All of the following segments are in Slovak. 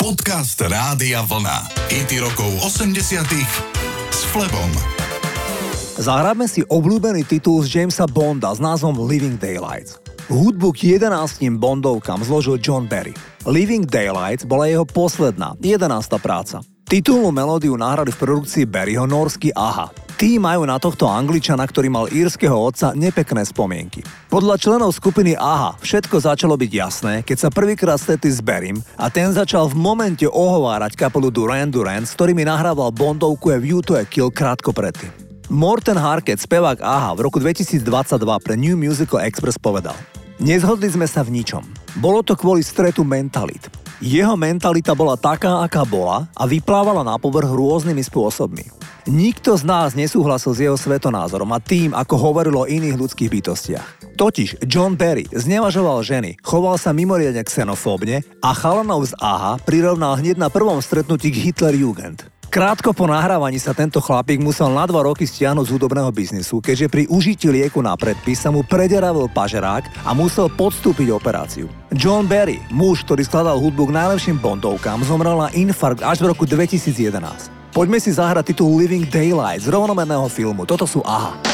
Podcast Rádia Vlna. IT rokov 80 s Flebom. Zahrajme si obľúbený titul z Jamesa Bonda s názvom Living Daylights. Hudbu k 11 Bondovkám zložil John Barry. Living Daylights bola jeho posledná, 11. práca. Titulnú melódiu nahrali v produkcii Barryho norsky Aha. Tí majú na tohto angličana, ktorý mal írskeho otca, nepekné spomienky. Podľa členov skupiny AHA všetko začalo byť jasné, keď sa prvýkrát stretli s Berim a ten začal v momente ohovárať kapelu Duran Duran, s ktorými nahrával Bondovku a View to a Kill krátko predtým. Morten Harket, spevák AHA, v roku 2022 pre New Musical Express povedal Nezhodli sme sa v ničom. Bolo to kvôli stretu mentalit. Jeho mentalita bola taká, aká bola a vyplávala na povrch rôznymi spôsobmi. Nikto z nás nesúhlasil s jeho svetonázorom a tým, ako hovoril o iných ľudských bytostiach. Totiž John Perry znevažoval ženy, choval sa mimoriadne xenofóbne a chalanov z AHA prirovnal hneď na prvom stretnutí k Hitlerjugend. Krátko po nahrávaní sa tento chlapík musel na dva roky stiahnuť z hudobného biznisu, keďže pri užití lieku na predpis sa mu prederavil pažerák a musel podstúpiť operáciu. John Barry, muž, ktorý skladal hudbu k najlepším bondovkám, zomrel na infarkt až v roku 2011. Poďme si zahrať titul Living Daylight z rovnomenného filmu. Toto sú AHA.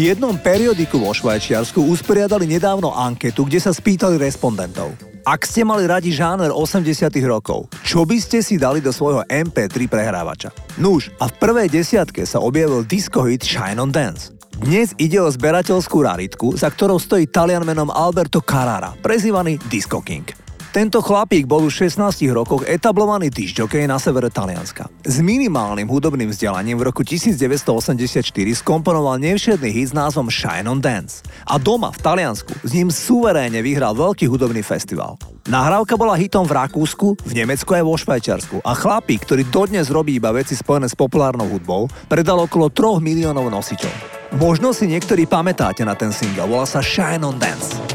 Jednom periodiku vo Švajčiarsku usporiadali nedávno anketu, kde sa spýtali respondentov. Ak ste mali radi žáner 80 rokov, čo by ste si dali do svojho MP3 prehrávača? Nuž, a v prvej desiatke sa objavil disco hit Shine on Dance. Dnes ide o zberateľskú raritku, za ktorou stojí talian menom Alberto Carrara, prezývaný Disco King. Tento chlapík bol už v 16 rokoch etablovaný disjokej na severe Talianska. S minimálnym hudobným vzdelaním v roku 1984 skomponoval nevšedný hit s názvom Shine on Dance. A doma v Taliansku s ním suverénne vyhral veľký hudobný festival. Nahrávka bola hitom v Rakúsku, v Nemecku aj vo Švajčiarsku a chlapík, ktorý dodnes robí iba veci spojené s populárnou hudbou, predal okolo 3 miliónov nosičov. Možno si niektorí pamätáte na ten single, volá sa Shine on Dance.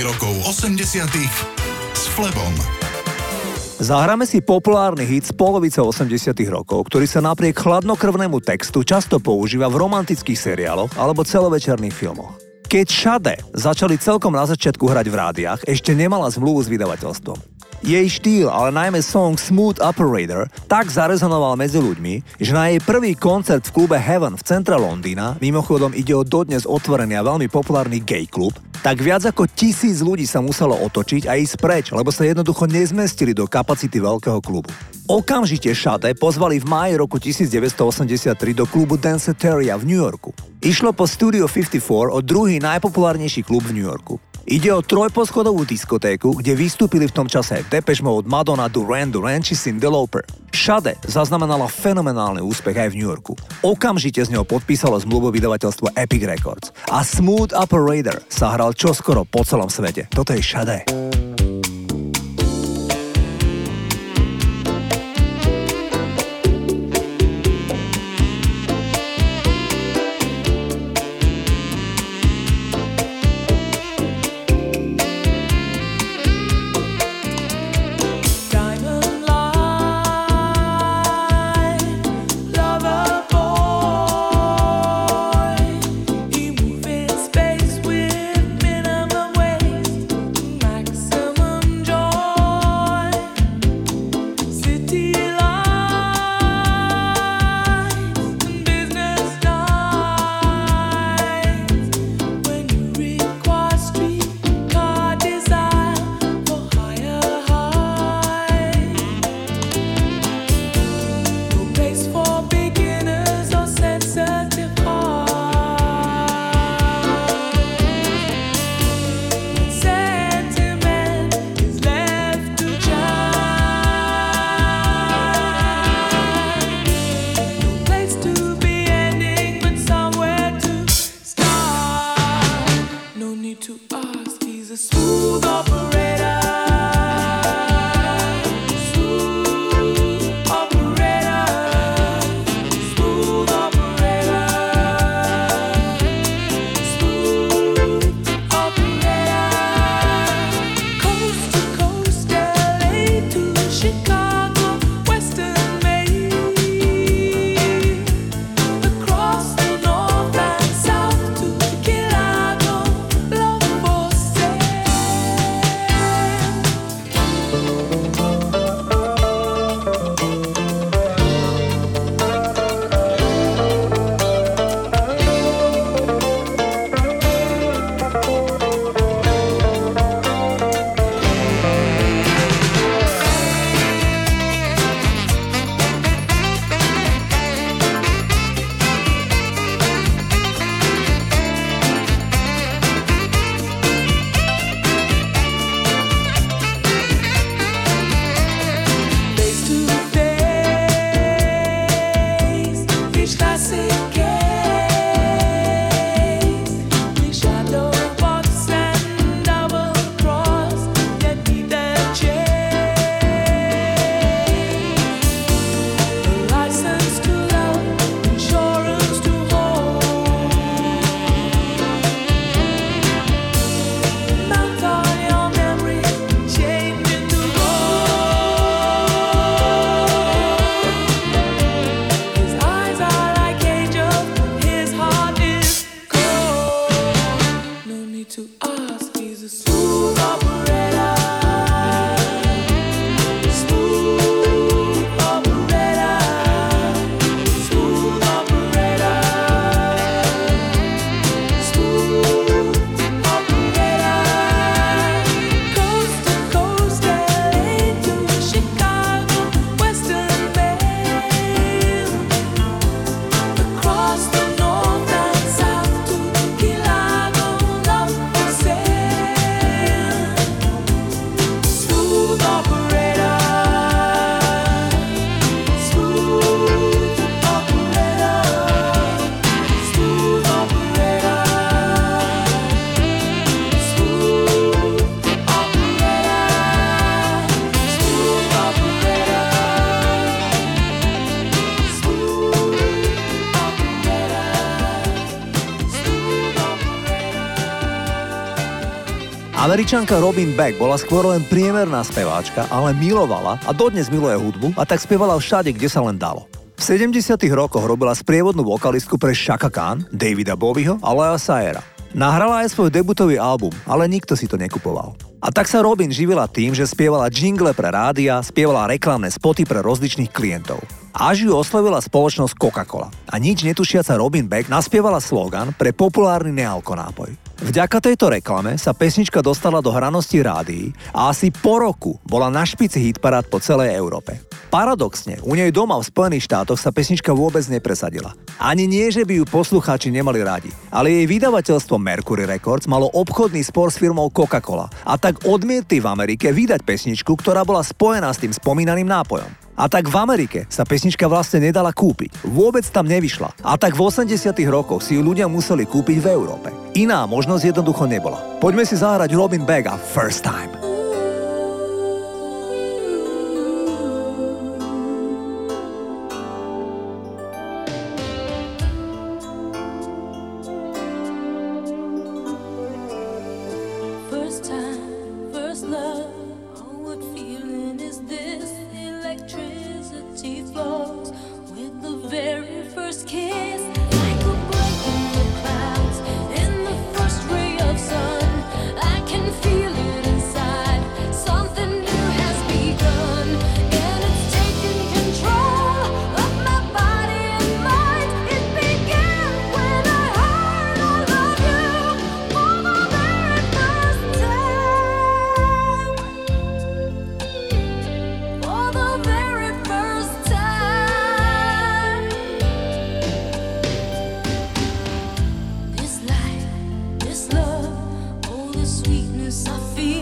Rokov 80 s Flebom. Zahráme si populárny hit z polovice 80 rokov, ktorý sa napriek chladnokrvnému textu často používa v romantických seriáloch alebo celovečerných filmoch. Keď Shade začali celkom na začiatku hrať v rádiách, ešte nemala zmluvu s vydavateľstvom. Jej štýl, ale najmä song Smooth Operator, tak zarezonoval medzi ľuďmi, že na jej prvý koncert v klube Heaven v centre Londýna, mimochodom ide o dodnes otvorený a veľmi populárny gay klub, tak viac ako tisíc ľudí sa muselo otočiť a ísť preč, lebo sa jednoducho nezmestili do kapacity veľkého klubu. Okamžite Shade pozvali v máji roku 1983 do klubu Danceteria v New Yorku. Išlo po Studio 54 o druhý najpopulárnejší klub v New Yorku. Ide o trojposchodovú diskotéku, kde vystúpili v tom čase Depeche Mode, Madonna, Duran Duran či Cyndi Lauper. Shade zaznamenala fenomenálny úspech aj v New Yorku. Okamžite z neho podpísalo zmluvu vydavateľstvo Epic Records a Smooth Operator sa hral čoskoro po celom svete. Toto je Shade. the. Američanka Robin Beck bola skôr len priemerná speváčka, ale milovala a dodnes miluje hudbu a tak spievala všade, kde sa len dalo. V 70 rokoch robila sprievodnú vokalistku pre Shaka Khan, Davida Bowieho a Lea Sayera. Nahrala aj svoj debutový album, ale nikto si to nekupoval. A tak sa Robin živila tým, že spievala jingle pre rádia, spievala reklamné spoty pre rozličných klientov. Až ju oslovila spoločnosť Coca-Cola. A nič netušiaca Robin Beck naspievala slogan pre populárny nealko nápoj. Vďaka tejto reklame sa pesnička dostala do hranosti rádií a asi po roku bola na špici hitparád po celej Európe. Paradoxne, u nej doma v Spojených štátoch sa pesnička vôbec nepresadila. Ani nie, že by ju poslucháči nemali radi, ale jej vydavateľstvo Mercury Records malo obchodný spor s firmou Coca-Cola a tak odmietli v Amerike vydať pesničku, ktorá bola spojená s tým spomínaným nápojom. A tak v Amerike sa pesnička vlastne nedala kúpiť. Vôbec tam nevyšla. A tak v 80 rokoch si ju ľudia museli kúpiť v Európe. Iná možnosť jednoducho nebola. Poďme si zahrať Robin Bega First Time. first kiss. I feel